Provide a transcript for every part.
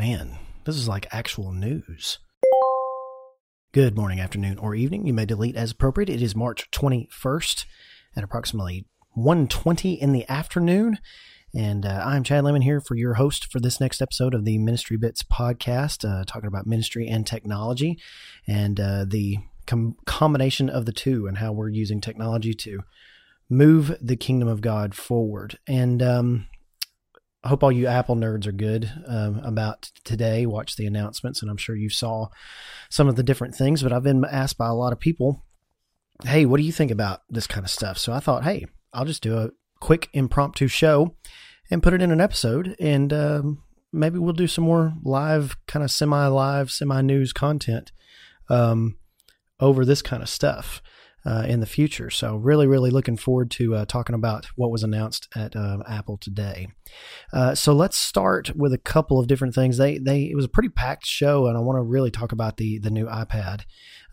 Man, this is like actual news. Good morning, afternoon, or evening. You may delete as appropriate. It is March 21st at approximately 1.20 in the afternoon. And uh, I'm Chad Lemon here for your host for this next episode of the Ministry Bits podcast, uh, talking about ministry and technology and uh, the com- combination of the two and how we're using technology to move the kingdom of God forward. And um, I hope all you Apple nerds are good um, about today. Watch the announcements, and I'm sure you saw some of the different things. But I've been asked by a lot of people, "Hey, what do you think about this kind of stuff?" So I thought, "Hey, I'll just do a quick impromptu show and put it in an episode, and um, maybe we'll do some more live, kind of semi-live, semi-news content um, over this kind of stuff." Uh, in the future. So really, really looking forward to uh, talking about what was announced at uh, Apple today. Uh, so let's start with a couple of different things. They they it was a pretty packed show, and I want to really talk about the the new iPad.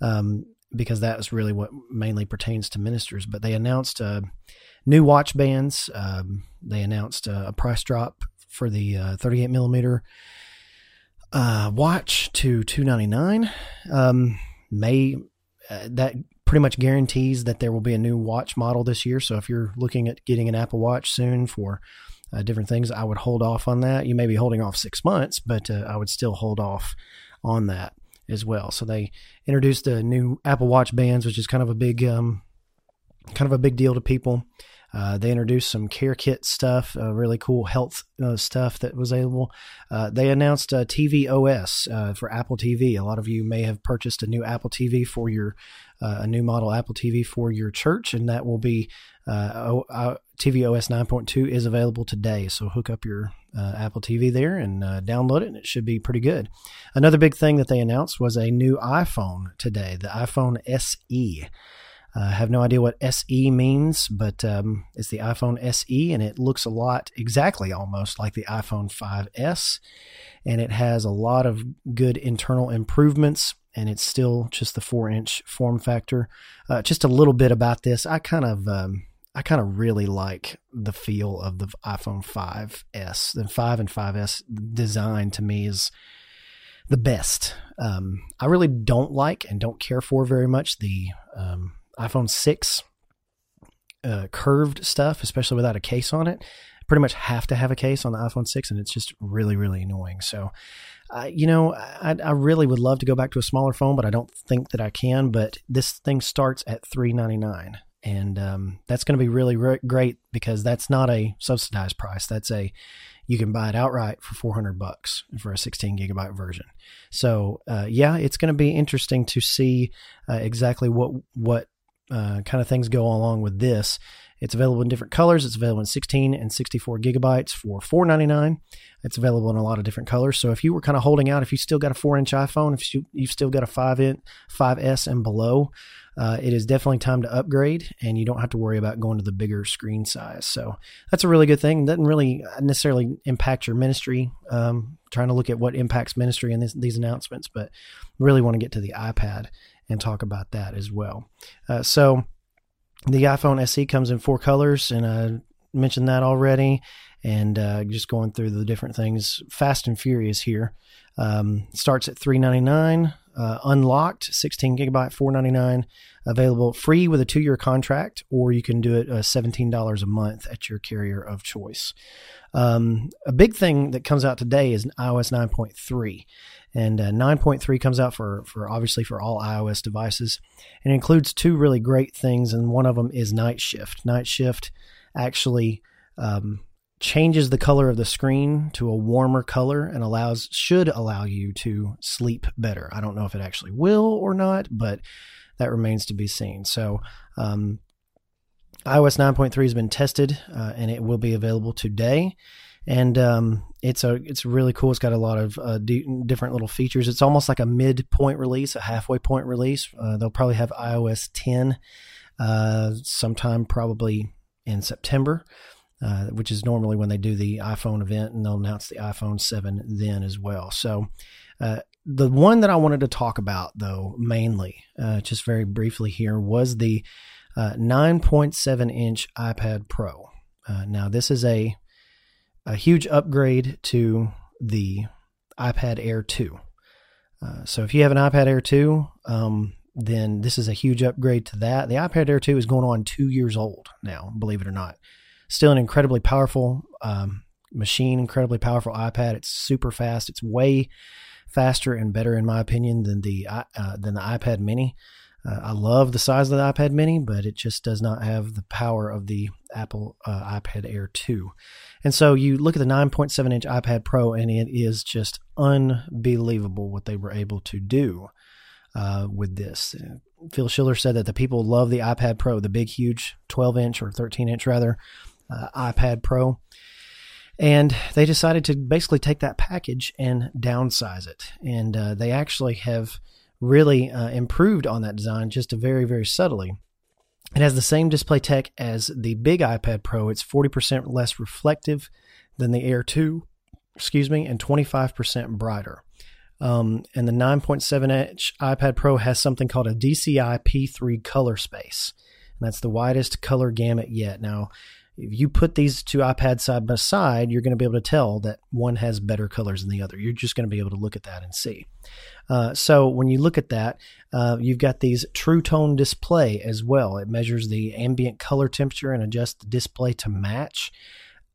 Um, because that is really what mainly pertains to ministers. But they announced uh, new watch bands. Um, they announced uh, a price drop for the 38 millimeter watch to 299. Um, may that pretty much guarantees that there will be a new watch model this year. So if you're looking at getting an Apple Watch soon for uh, different things, I would hold off on that. You may be holding off six months, but uh, I would still hold off on that as well. So they introduced the new Apple Watch bands, which is kind of a big, um, kind of a big deal to people. Uh, they introduced some CareKit stuff, uh, really cool health uh, stuff that was available. Uh, they announced tvOS uh, for Apple TV. A lot of you may have purchased a new Apple TV for your uh, a new model Apple TV for your church, and that will be uh, tvOS 9.2 is available today. So hook up your uh, Apple TV there and uh, download it, and it should be pretty good. Another big thing that they announced was a new iPhone today, the iPhone SE. I have no idea what SE means, but um, it's the iPhone SE, and it looks a lot, exactly almost like the iPhone 5S. And it has a lot of good internal improvements and it's still just the four inch form factor. Uh, just a little bit about this. I kind of, um, I kind of really like the feel of the iPhone 5S. The 5 and 5S design to me is the best. Um, I really don't like and don't care for very much the um, iPhone 6 uh, curved stuff, especially without a case on it. Pretty much have to have a case on the iPhone 6, and it's just really, really annoying. So uh, you know, I, I really would love to go back to a smaller phone, but I don't think that I can. But this thing starts at three ninety nine, and um, that's going to be really re- great because that's not a subsidized price. That's a you can buy it outright for 400 bucks for a 16 gigabyte version. So uh, yeah, it's going to be interesting to see uh, exactly what what uh, kind of things go along with this. It's available in different colors. It's available in 16 and 64 gigabytes for $4.99. It's available in a lot of different colors. So if you were kind of holding out, if you still got a four inch iPhone, if you, you've still got a five inch, 5S and below, uh, it is definitely time to upgrade and you don't have to worry about going to the bigger screen size. So that's a really good thing. Doesn't really necessarily impact your ministry. Um, trying to look at what impacts ministry in this, these announcements, but really want to get to the iPad and talk about that as well. Uh, so the iPhone SE comes in four colors, and I mentioned that already. And uh, just going through the different things, fast and furious here. Um, starts at three ninety nine, uh, unlocked, sixteen gigabyte, four ninety nine. Available free with a two year contract, or you can do it uh, seventeen dollars a month at your carrier of choice. Um, a big thing that comes out today is iOS nine point three and uh, 9.3 comes out for for obviously for all iOS devices and includes two really great things and one of them is night shift night shift actually um, changes the color of the screen to a warmer color and allows should allow you to sleep better i don't know if it actually will or not but that remains to be seen so um, ios 9.3 has been tested uh, and it will be available today and um, it's a it's really cool. It's got a lot of uh, d- different little features. It's almost like a midpoint release, a halfway point release. Uh, they'll probably have iOS 10 uh, sometime probably in September, uh, which is normally when they do the iPhone event, and they'll announce the iPhone 7 then as well. So. Uh, the one that I wanted to talk about, though, mainly, uh, just very briefly here, was the 9.7 inch iPad Pro. now, this is a a huge upgrade to the iPad Air 2. Uh, so if you have an iPad Air 2, um, then this is a huge upgrade to that. The iPad Air 2 is going on two years old now, believe it or not. Still an incredibly powerful um, machine, incredibly powerful iPad. It's super fast. It's way faster and better, in my opinion, than the uh, than the iPad Mini. Uh, I love the size of the iPad Mini, but it just does not have the power of the Apple uh, iPad Air 2. And so you look at the 9.7 inch iPad Pro, and it is just unbelievable what they were able to do uh, with this. Phil Schiller said that the people love the iPad Pro, the big, huge 12 inch or 13 inch rather uh, iPad Pro. And they decided to basically take that package and downsize it. And uh, they actually have really uh, improved on that design just very, very subtly. It has the same display tech as the big iPad Pro. It's 40% less reflective than the Air 2, excuse me, and 25% brighter. Um, and the 9.7 inch iPad Pro has something called a DCI P3 color space. And that's the widest color gamut yet. Now, if you put these two iPads side by side, you're going to be able to tell that one has better colors than the other. You're just going to be able to look at that and see. Uh, so when you look at that, uh, you've got these true tone display as well. It measures the ambient color temperature and adjusts the display to match.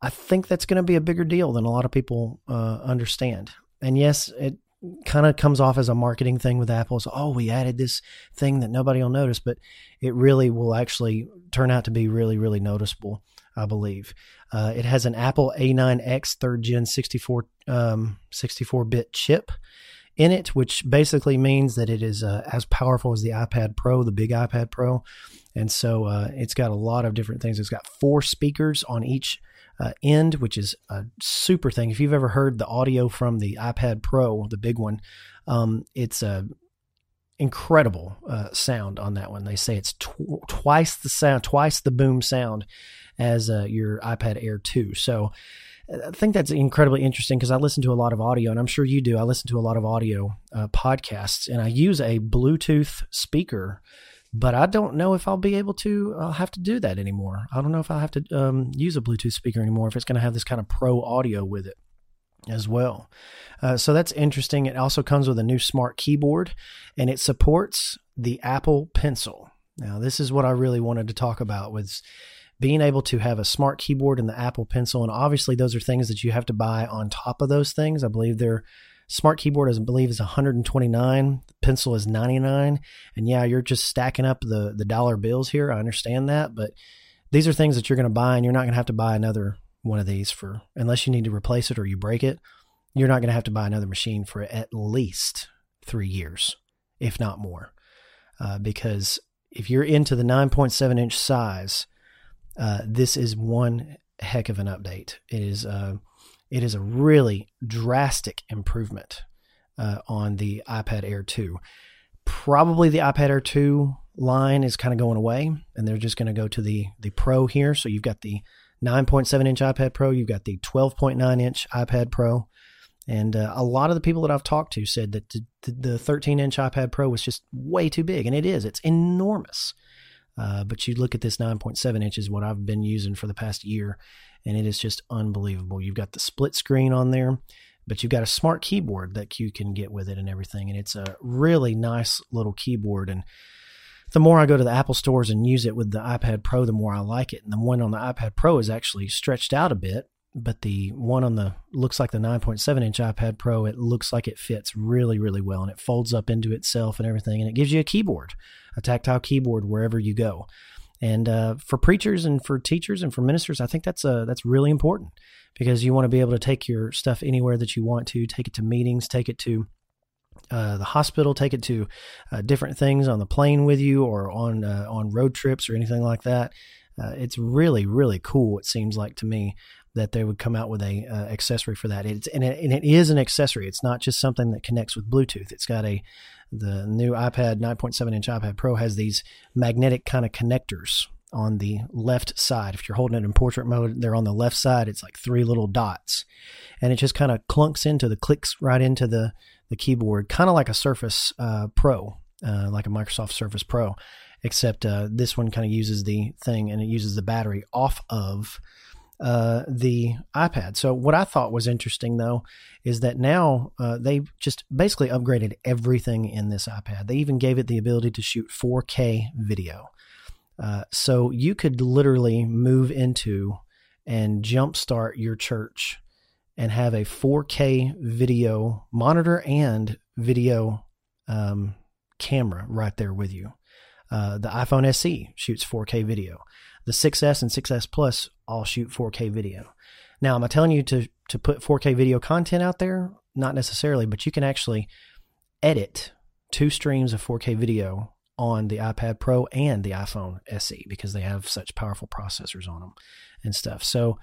I think that's going to be a bigger deal than a lot of people uh, understand. And yes, it kind of comes off as a marketing thing with Apple. Oh, we added this thing that nobody will notice, but it really will actually turn out to be really, really noticeable. I believe. Uh, it has an Apple A9X third gen 64 um, 64 bit chip in it, which basically means that it is uh, as powerful as the iPad Pro, the big iPad Pro. And so uh, it's got a lot of different things. It's got four speakers on each uh, end, which is a super thing. If you've ever heard the audio from the iPad Pro, the big one, um, it's a incredible uh, sound on that one. They say it's tw- twice the sound, twice the boom sound as uh, your iPad Air 2. So I think that's incredibly interesting because I listen to a lot of audio, and I'm sure you do. I listen to a lot of audio uh, podcasts, and I use a Bluetooth speaker, but I don't know if I'll be able to. I'll have to do that anymore. I don't know if I'll have to um, use a Bluetooth speaker anymore if it's going to have this kind of pro audio with it as well. Uh, so that's interesting. It also comes with a new smart keyboard, and it supports the Apple Pencil. Now, this is what I really wanted to talk about was being able to have a smart keyboard and the Apple Pencil, and obviously those are things that you have to buy on top of those things. I believe their smart keyboard, I believe, is 129. The pencil is 99. And yeah, you're just stacking up the the dollar bills here. I understand that, but these are things that you're going to buy, and you're not going to have to buy another one of these for unless you need to replace it or you break it. You're not going to have to buy another machine for at least three years, if not more, uh, because if you're into the 9.7 inch size uh, this is one heck of an update. It is uh, it is a really drastic improvement uh, on the iPad Air 2. Probably the iPad Air 2 line is kind of going away, and they're just going to go to the the Pro here. So you've got the 9.7 inch iPad Pro, you've got the 12.9 inch iPad Pro, and uh, a lot of the people that I've talked to said that the 13 inch iPad Pro was just way too big, and it is. It's enormous. Uh, but you look at this 9.7 inches, what I've been using for the past year, and it is just unbelievable. You've got the split screen on there, but you've got a smart keyboard that you can get with it and everything. And it's a really nice little keyboard. And the more I go to the Apple stores and use it with the iPad Pro, the more I like it. And the one on the iPad Pro is actually stretched out a bit but the one on the looks like the 9.7 inch iPad Pro, it looks like it fits really, really well and it folds up into itself and everything. And it gives you a keyboard, a tactile keyboard wherever you go. And uh, for preachers and for teachers and for ministers, I think that's uh, that's really important because you want to be able to take your stuff anywhere that you want to, take it to meetings, take it to uh, the hospital, take it to uh, different things on the plane with you or on uh, on road trips or anything like that. Uh, it's really really cool. It seems like to me that they would come out with a uh, accessory for that. It's and it, and it is an accessory. It's not just something that connects with Bluetooth. It's got a the new iPad 9.7 inch iPad Pro has these magnetic kind of connectors on the left side. If you're holding it in portrait mode, they're on the left side. It's like three little dots, and it just kind of clunks into the clicks right into the the keyboard, kind of like a Surface uh, Pro, uh, like a Microsoft Surface Pro, except uh, this one kind of uses the thing and it uses the battery off of uh, the iPad. So what I thought was interesting though is that now uh, they just basically upgraded everything in this iPad. They even gave it the ability to shoot 4K video. Uh, so you could literally move into and jumpstart your church and have a 4K video monitor and video um, camera right there with you. Uh, the iPhone SE shoots 4K video. The 6S and 6S Plus all shoot 4K video. Now, am I telling you to to put 4K video content out there? Not necessarily, but you can actually edit two streams of 4K video on the iPad Pro and the iPhone SE because they have such powerful processors on them and stuff. So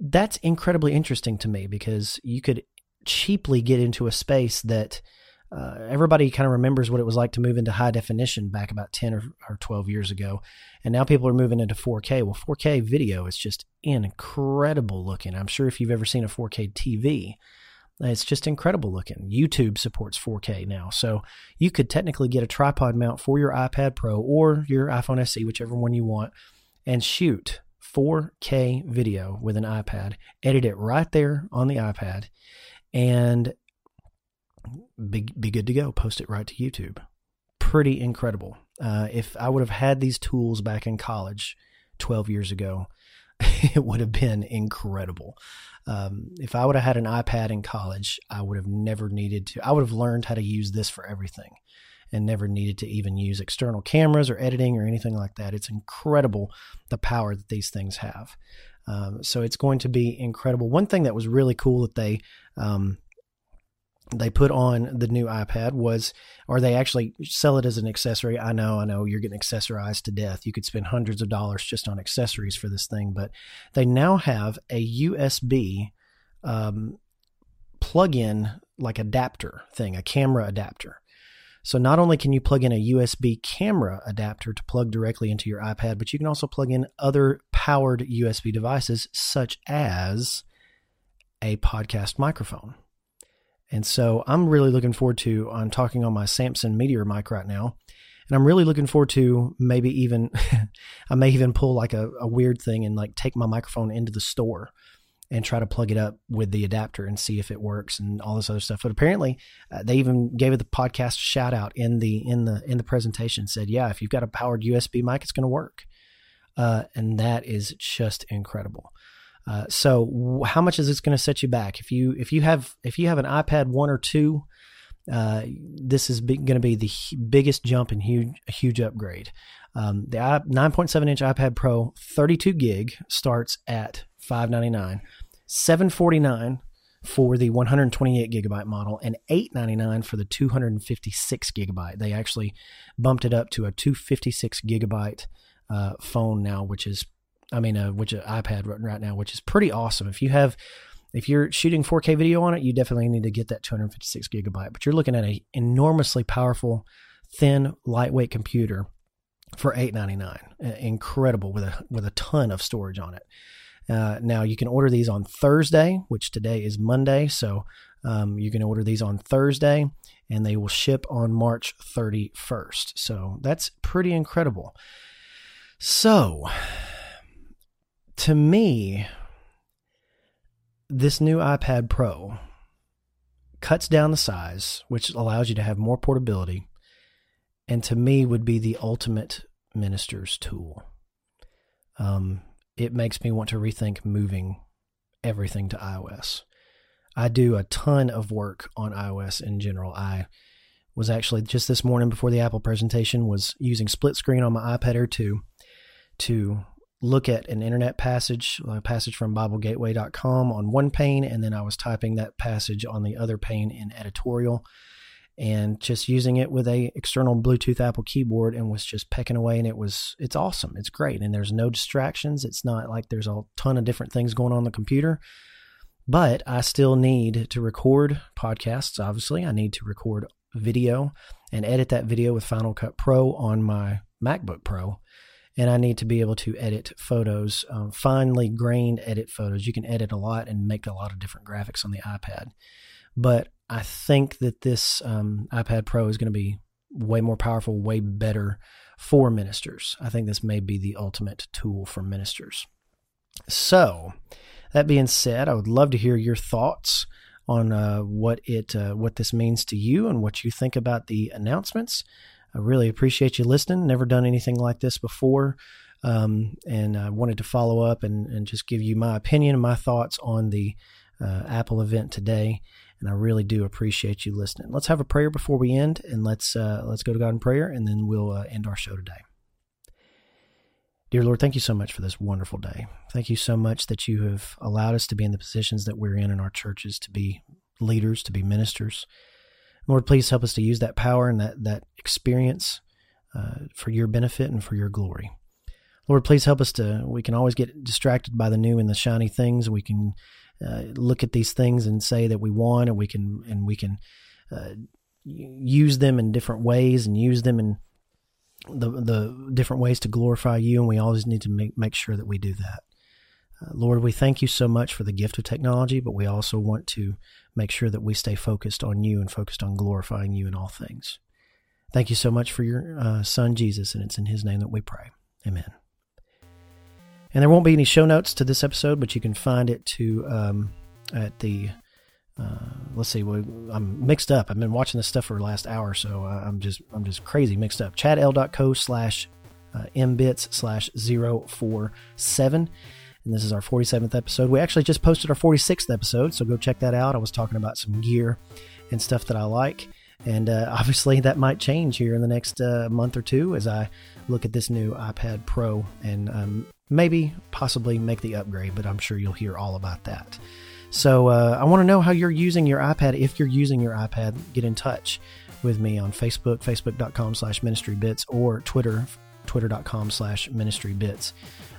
that's incredibly interesting to me because you could cheaply get into a space that uh, everybody kind of remembers what it was like to move into high definition back about 10 or, or 12 years ago. And now people are moving into 4K. Well, 4K video is just incredible looking. I'm sure if you've ever seen a 4K TV, it's just incredible looking. YouTube supports 4K now. So you could technically get a tripod mount for your iPad Pro or your iPhone SE, whichever one you want, and shoot 4K video with an iPad, edit it right there on the iPad, and be, be good to go. Post it right to YouTube. Pretty incredible. Uh, if I would have had these tools back in college 12 years ago, it would have been incredible. Um, if I would have had an iPad in college, I would have never needed to, I would have learned how to use this for everything and never needed to even use external cameras or editing or anything like that. It's incredible the power that these things have. Um, so it's going to be incredible. One thing that was really cool that they um, they put on the new iPad was, or they actually sell it as an accessory. I know, I know you're getting accessorized to death. You could spend hundreds of dollars just on accessories for this thing, but they now have a USB um, plug in like adapter thing, a camera adapter. So not only can you plug in a USB camera adapter to plug directly into your iPad, but you can also plug in other powered USB devices such as a podcast microphone. And so I'm really looking forward to I'm talking on my Samson Meteor mic right now. And I'm really looking forward to maybe even I may even pull like a, a weird thing and like take my microphone into the store and try to plug it up with the adapter and see if it works and all this other stuff. But apparently, uh, they even gave it the podcast shout out in the in the in the presentation. Said, yeah, if you've got a powered USB mic, it's going to work, uh, and that is just incredible. Uh, so, how much is this going to set you back? If you if you have if you have an iPad one or two, uh, this is going to be the biggest jump and huge huge upgrade. Um, the 9.7 inch iPad Pro 32 gig starts at 599, 749 for the 128 gigabyte model and 899 for the 256 gigabyte. They actually bumped it up to a 256 gigabyte uh, phone now, which is I mean, uh, which uh, iPad right now, which is pretty awesome. If you have, if you're shooting 4K video on it, you definitely need to get that 256 gigabyte. But you're looking at an enormously powerful, thin, lightweight computer for 8.99. Uh, incredible with a with a ton of storage on it. Uh, now you can order these on Thursday, which today is Monday, so um, you can order these on Thursday, and they will ship on March 31st. So that's pretty incredible. So to me, this new iPad Pro cuts down the size, which allows you to have more portability, and to me would be the ultimate minister's tool. Um, it makes me want to rethink moving everything to iOS. I do a ton of work on iOS in general. I was actually just this morning before the Apple presentation was using split screen on my iPad Air 2 to look at an internet passage, a passage from BibleGateway.com on one pane, and then I was typing that passage on the other pane in editorial and just using it with a external Bluetooth Apple keyboard and was just pecking away and it was it's awesome. It's great and there's no distractions. It's not like there's a ton of different things going on the computer. But I still need to record podcasts, obviously. I need to record video and edit that video with Final Cut Pro on my MacBook Pro and I need to be able to edit photos, um, finely grained edit photos. You can edit a lot and make a lot of different graphics on the iPad. But I think that this um, iPad Pro is going to be way more powerful, way better for ministers. I think this may be the ultimate tool for ministers. So, that being said, I would love to hear your thoughts on uh, what it uh, what this means to you and what you think about the announcements. I really appreciate you listening. Never done anything like this before, um, and I wanted to follow up and, and just give you my opinion and my thoughts on the uh, Apple event today. And I really do appreciate you listening. Let's have a prayer before we end, and let's uh, let's go to God in prayer, and then we'll uh, end our show today. Dear Lord, thank you so much for this wonderful day. Thank you so much that you have allowed us to be in the positions that we're in in our churches to be leaders, to be ministers. Lord, please help us to use that power and that, that experience uh, for your benefit and for your glory. Lord, please help us to, we can always get distracted by the new and the shiny things. We can uh, look at these things and say that we want, and we can, and we can uh, use them in different ways and use them in the the different ways to glorify you, and we always need to make make sure that we do that. Lord, we thank you so much for the gift of technology, but we also want to make sure that we stay focused on you and focused on glorifying you in all things. Thank you so much for your uh, son, Jesus, and it's in his name that we pray. Amen. And there won't be any show notes to this episode, but you can find it to um, at the uh, let's see. I'm mixed up. I've been watching this stuff for the last hour, so uh, I'm just I'm just crazy mixed up. ChadL.co slash uh, mbits slash zero four seven, and this is our 47th episode. We actually just posted our 46th episode, so go check that out. I was talking about some gear and stuff that I like, and uh, obviously that might change here in the next uh, month or two as I look at this new iPad Pro and um, maybe possibly make the upgrade. But I'm sure you'll hear all about that. So uh, I want to know how you're using your iPad. If you're using your iPad, get in touch with me on Facebook, facebook.com slash ministrybits, or Twitter, twitter.com slash ministrybits.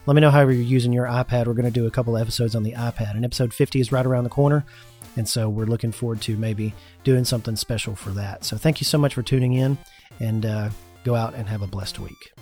Let me know how you're using your iPad. We're going to do a couple episodes on the iPad, and episode 50 is right around the corner. And so we're looking forward to maybe doing something special for that. So thank you so much for tuning in, and uh, go out and have a blessed week.